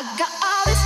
I'm still holding on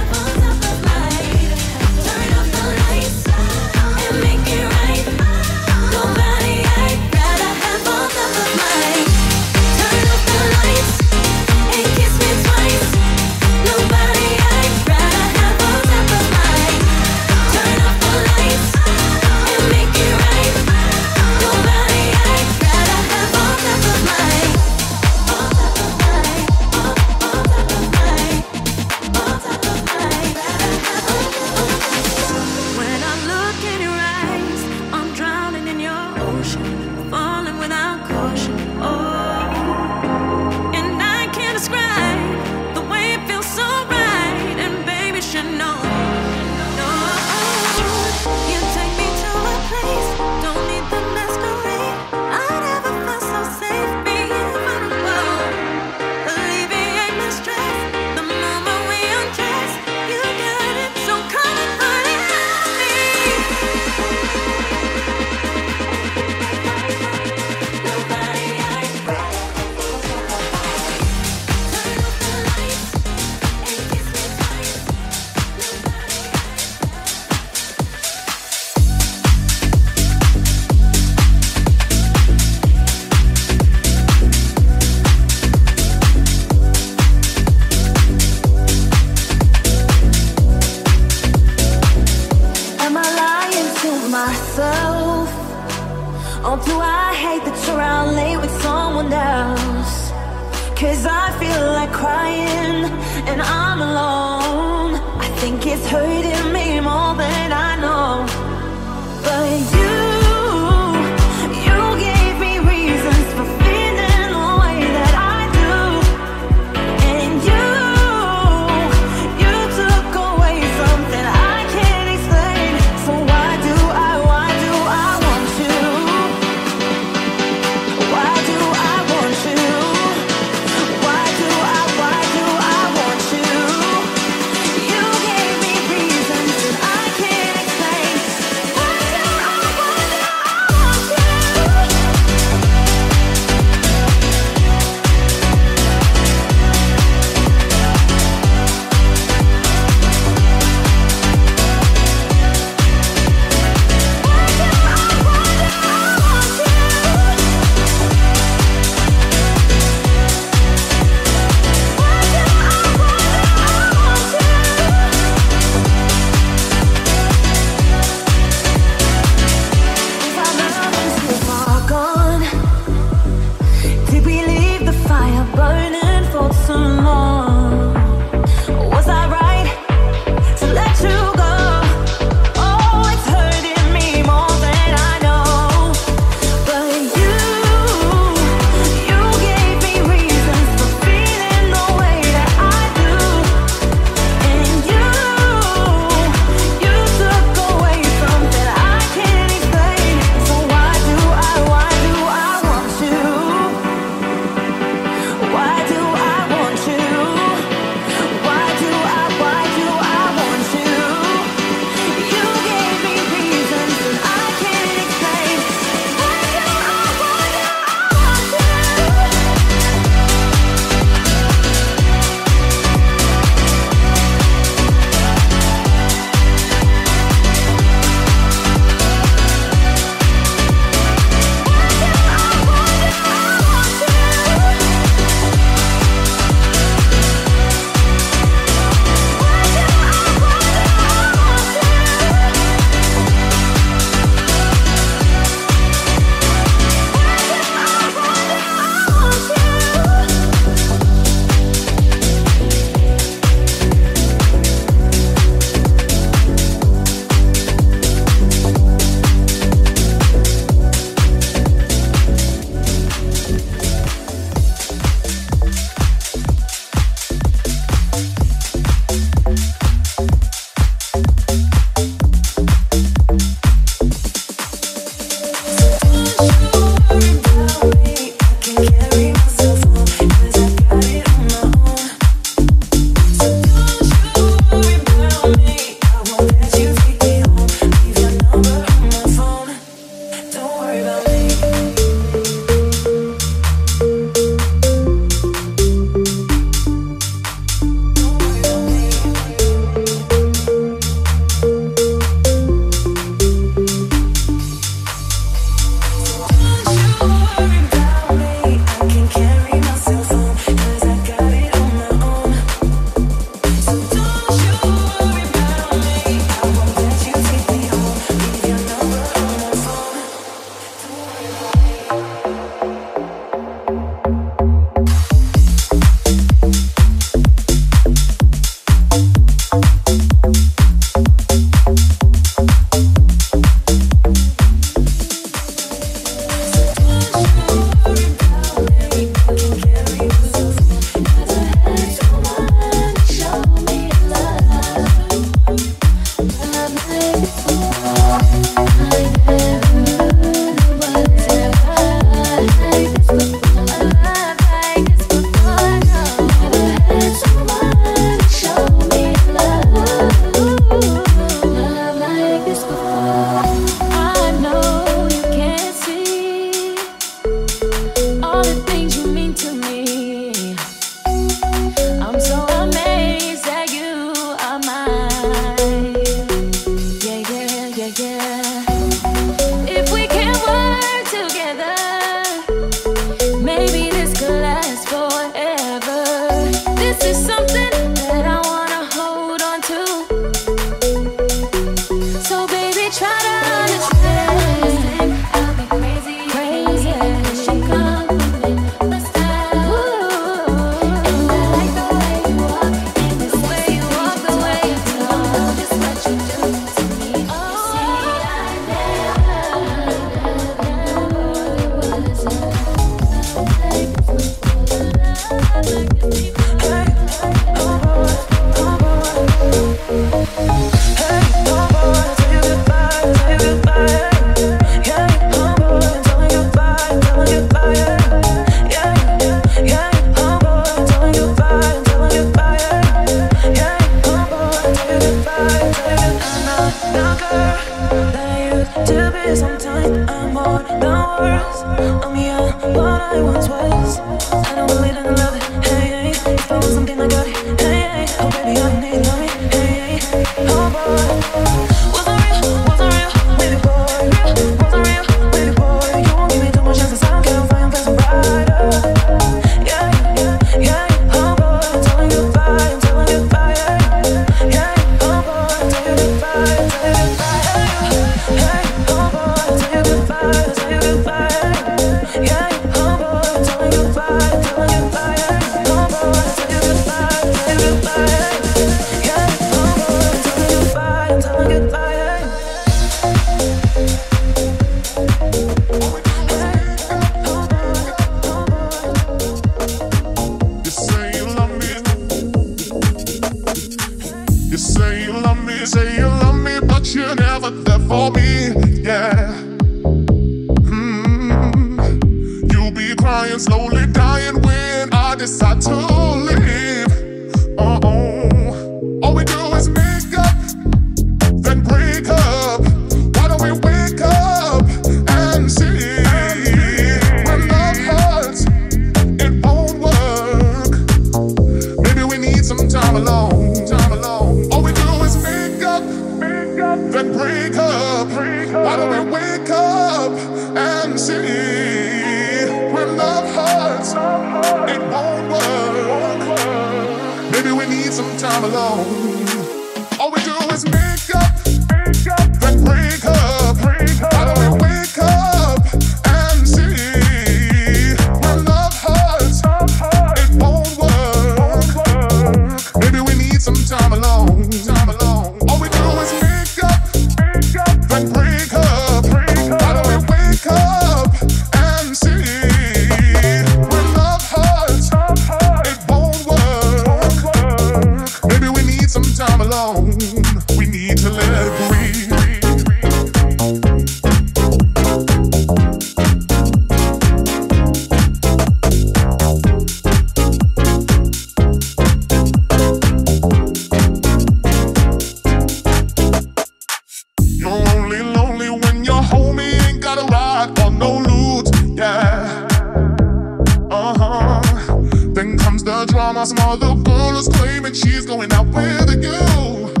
I could be wrong, but I feel like something could be going on.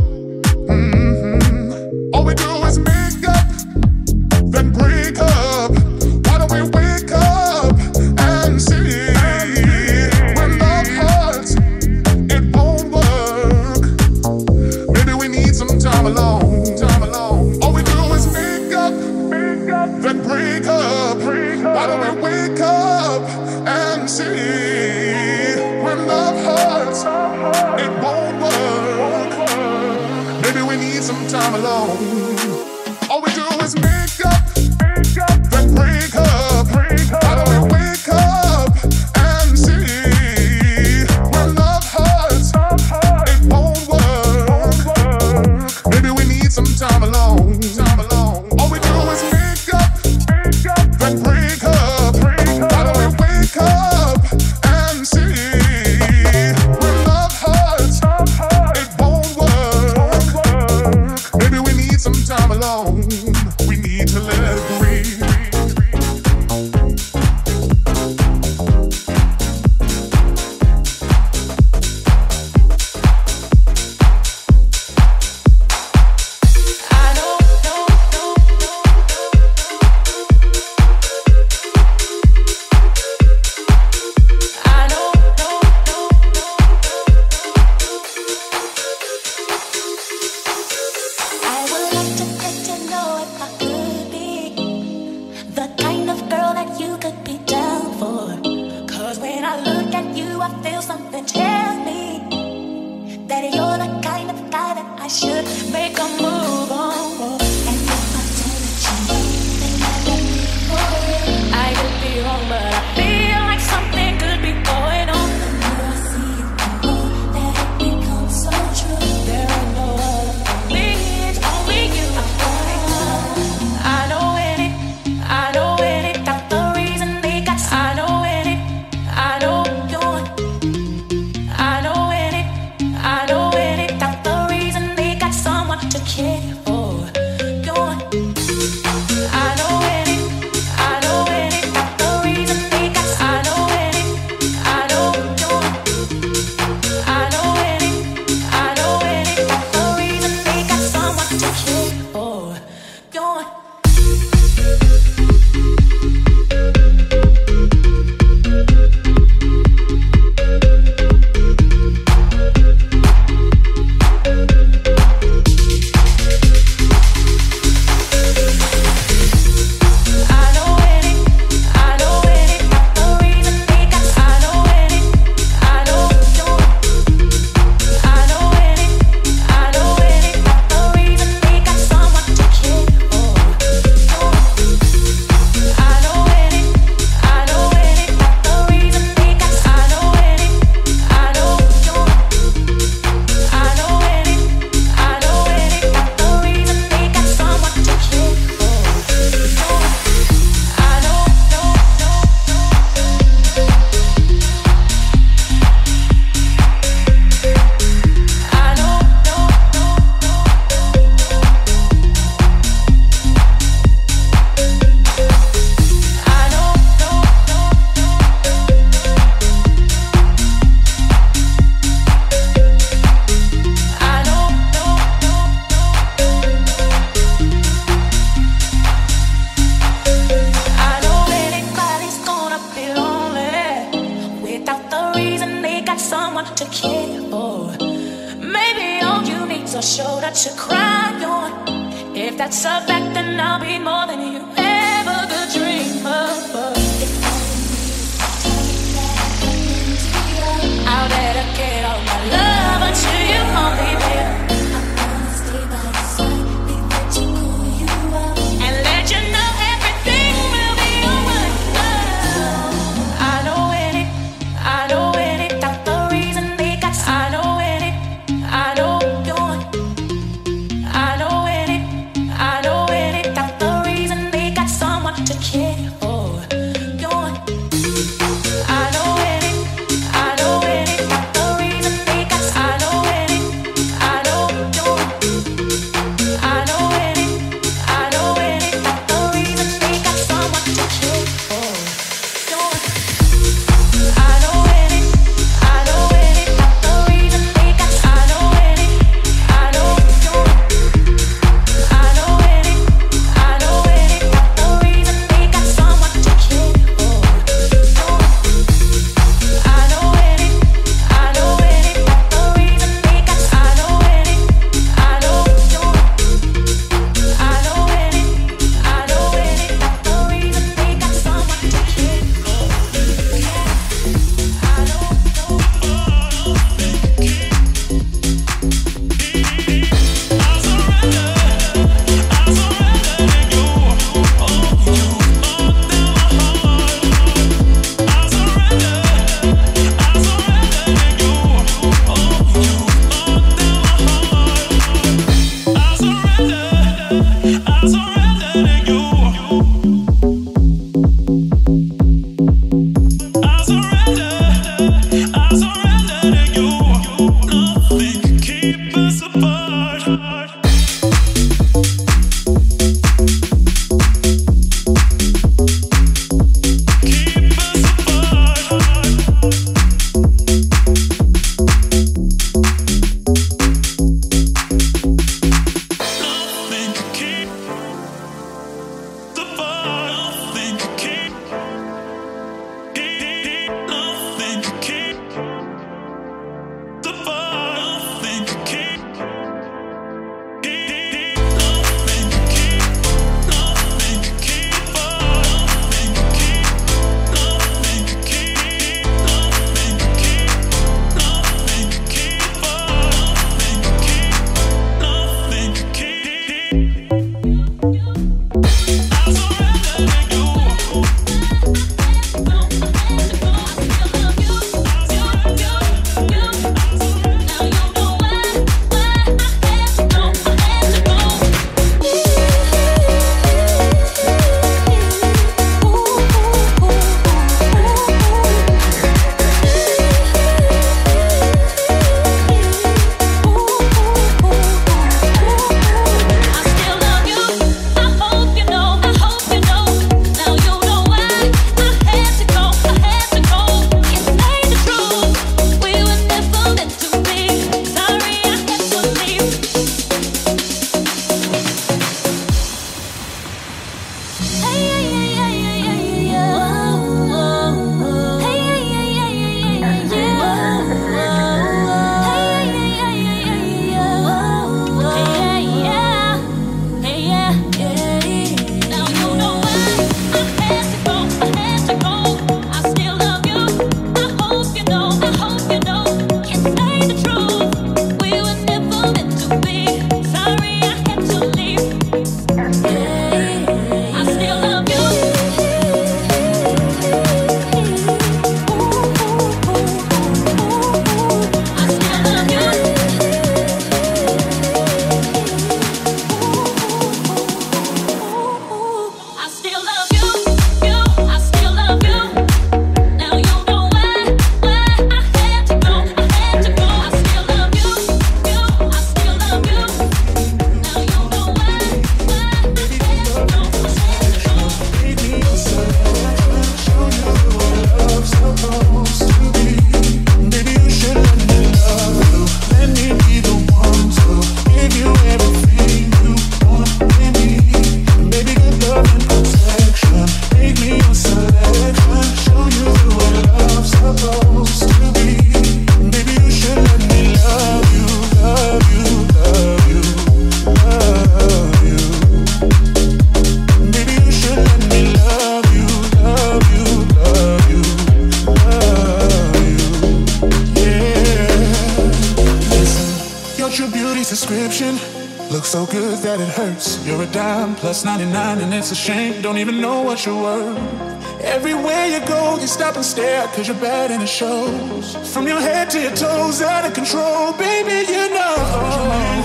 stare cause you're bad and it shows. From your head to your toes out of control. Baby, you know.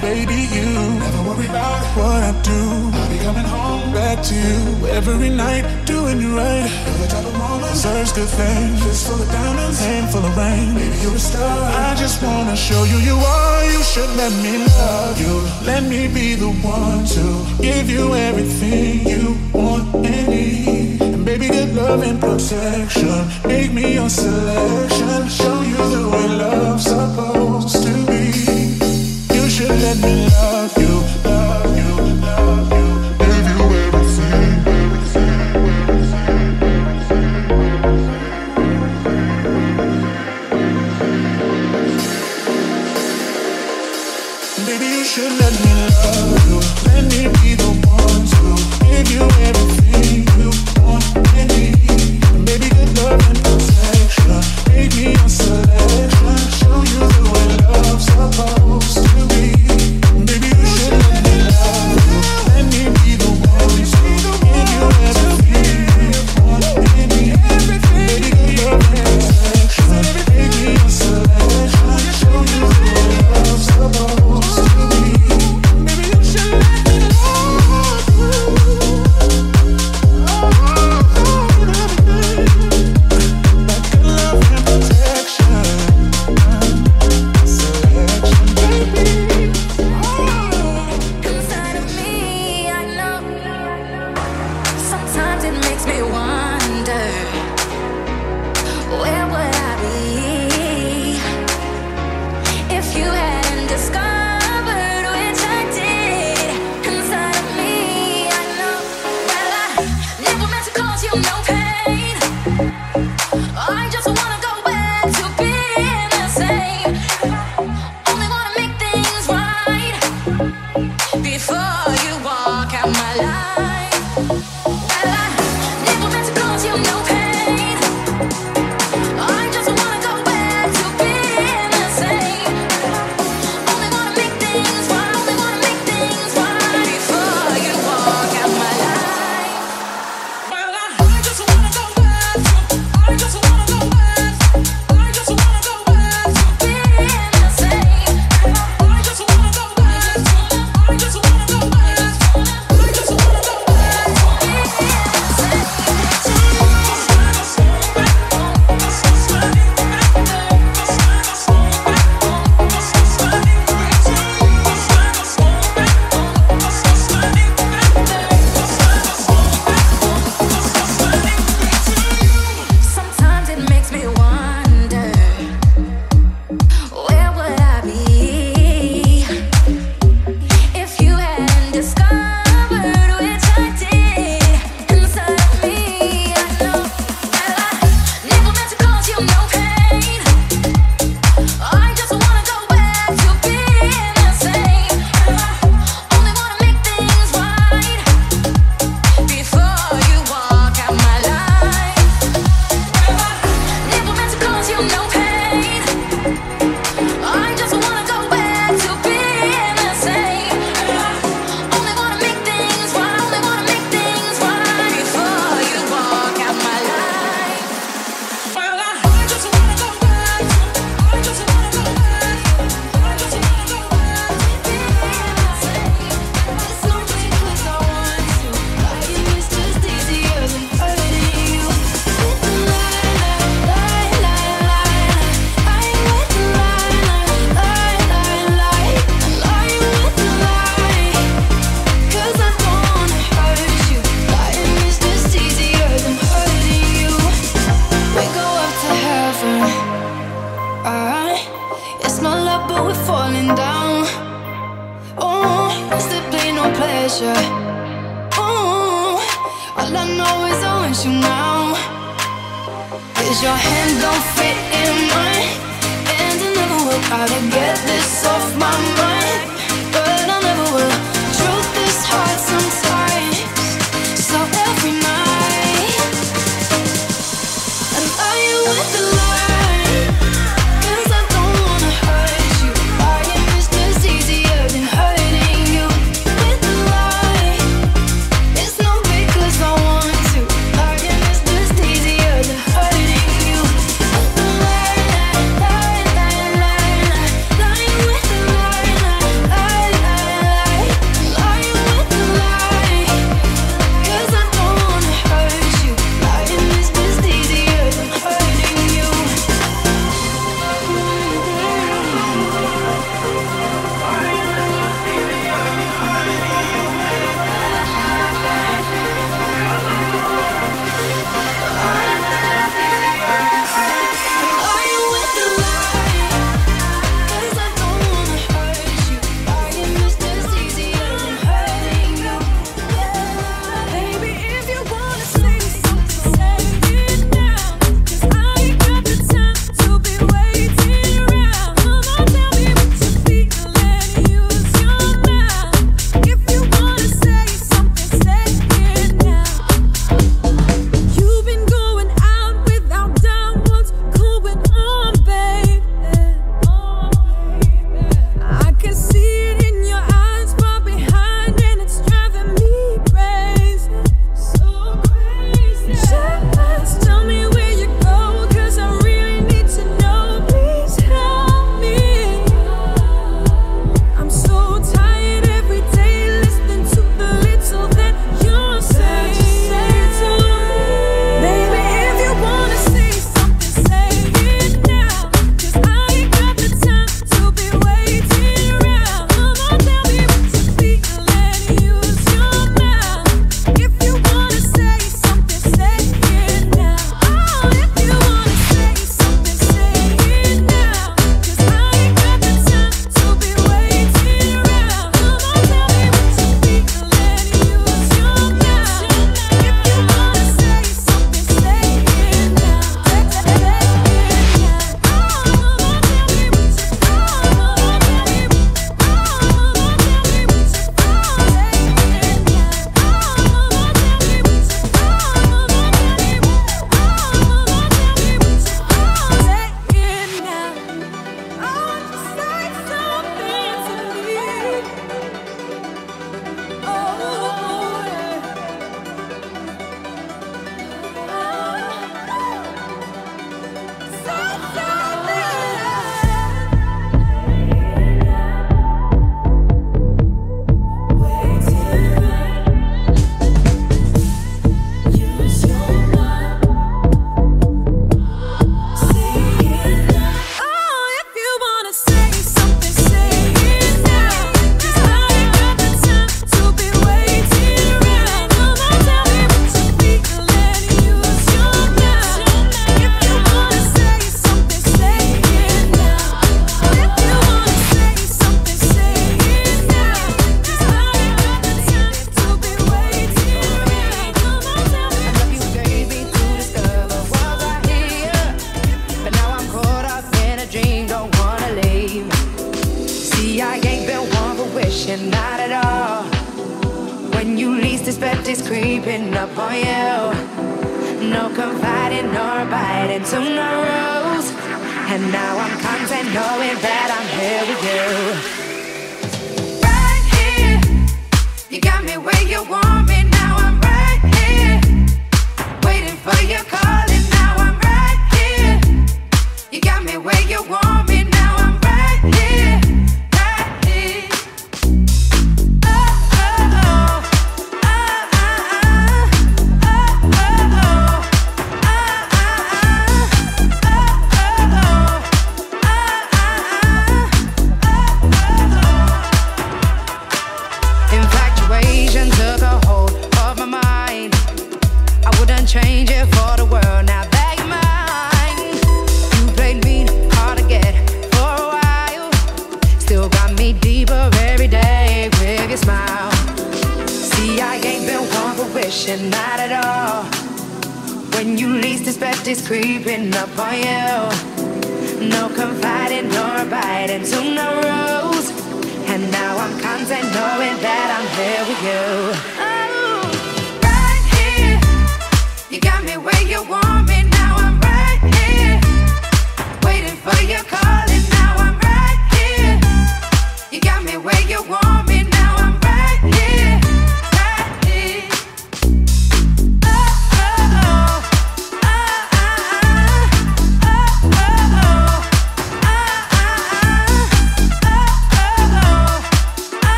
Baby, you Never worry about what I do. I'll be coming home back to you Every night, doing you right. You're the type of woman Deserves good things. Fist full of diamonds Hand full of rain. Baby, you're a star. I just wanna show you you are. You should let me love you. Let me be the one to Give you everything you want and need. Baby, get love and protection. Make me your selection. Show you the way love's supposed to be. You should let me love you.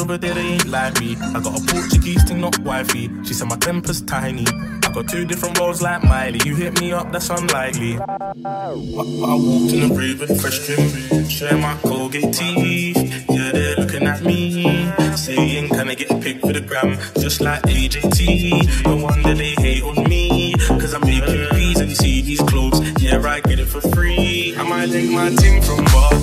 over there, they ain't like me. I got a Portuguese thing, not wifey. She said my temper's tiny. I got two different roles like Miley. You hit me up, that's unlikely. I, I walked in the rave with fresh trim, share my Colgate teeth. Yeah, they're looking at me, saying, Can I get a pic for the gram? Just like AJT. No wonder they hate on me, cause I'm making peas and you see these clothes. Yeah, I get it for free. I might link my team from barking,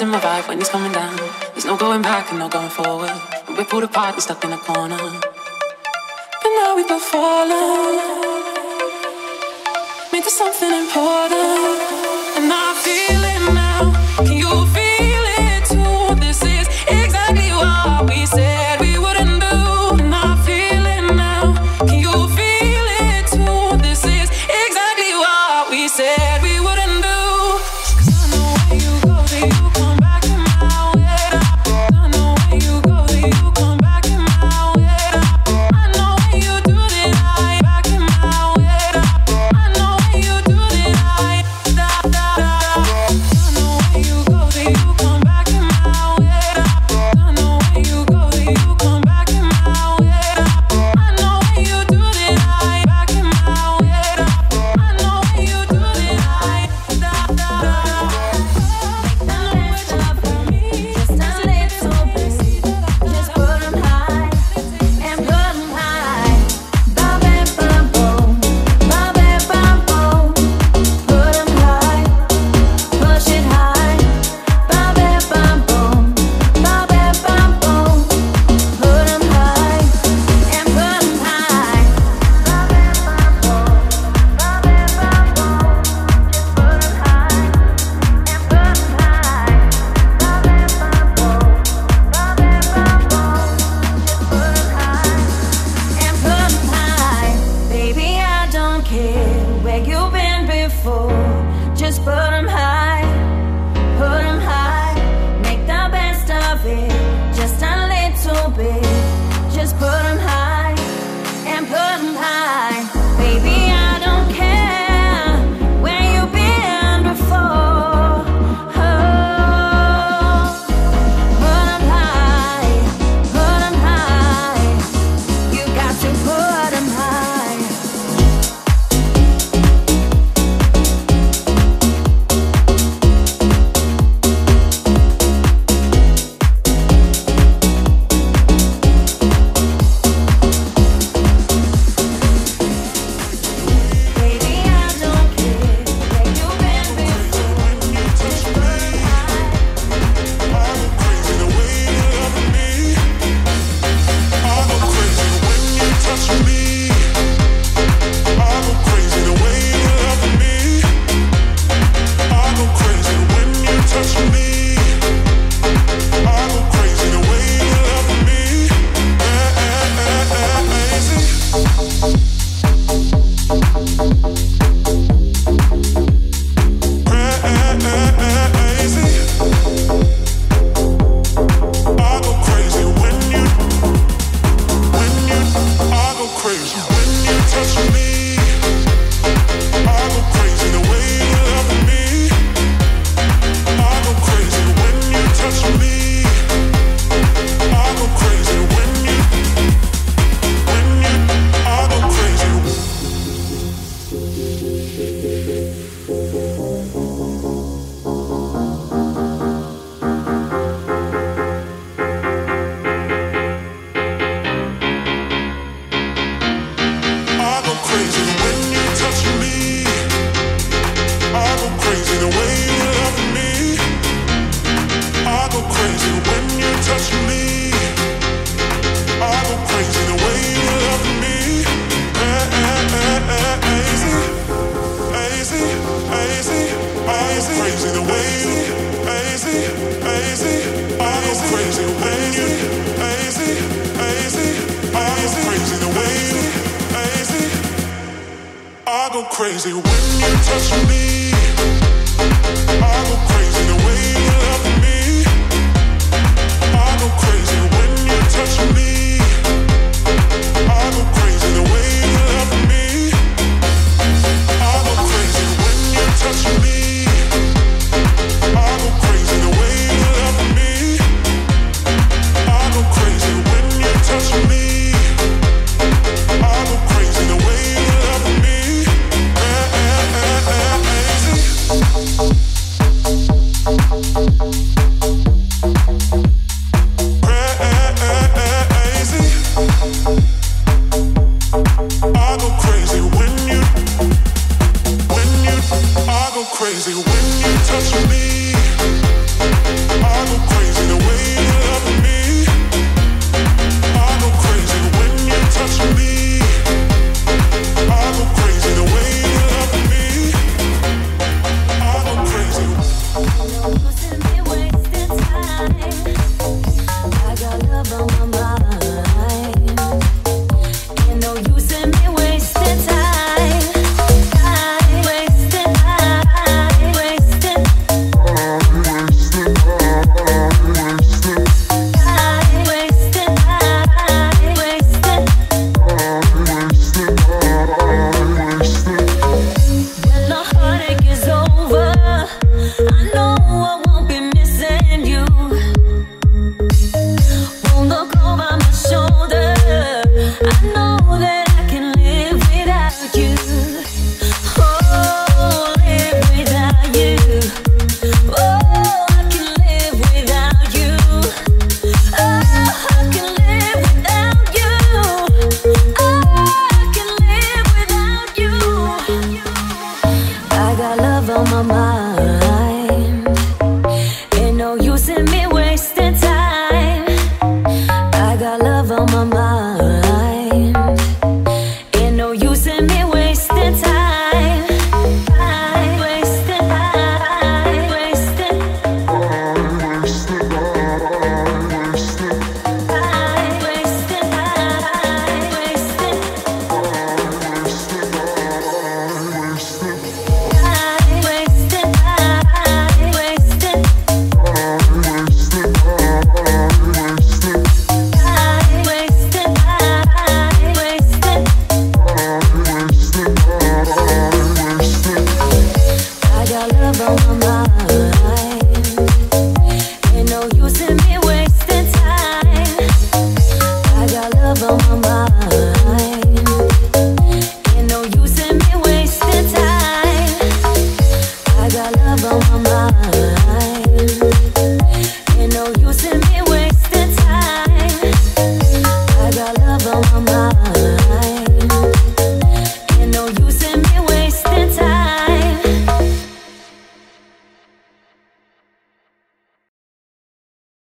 in my vibe when he's coming down. There's no going back and no going forward. We're pulled apart and stuck in a corner. But now we both fallen. Made to something important. And I feel it now. Can you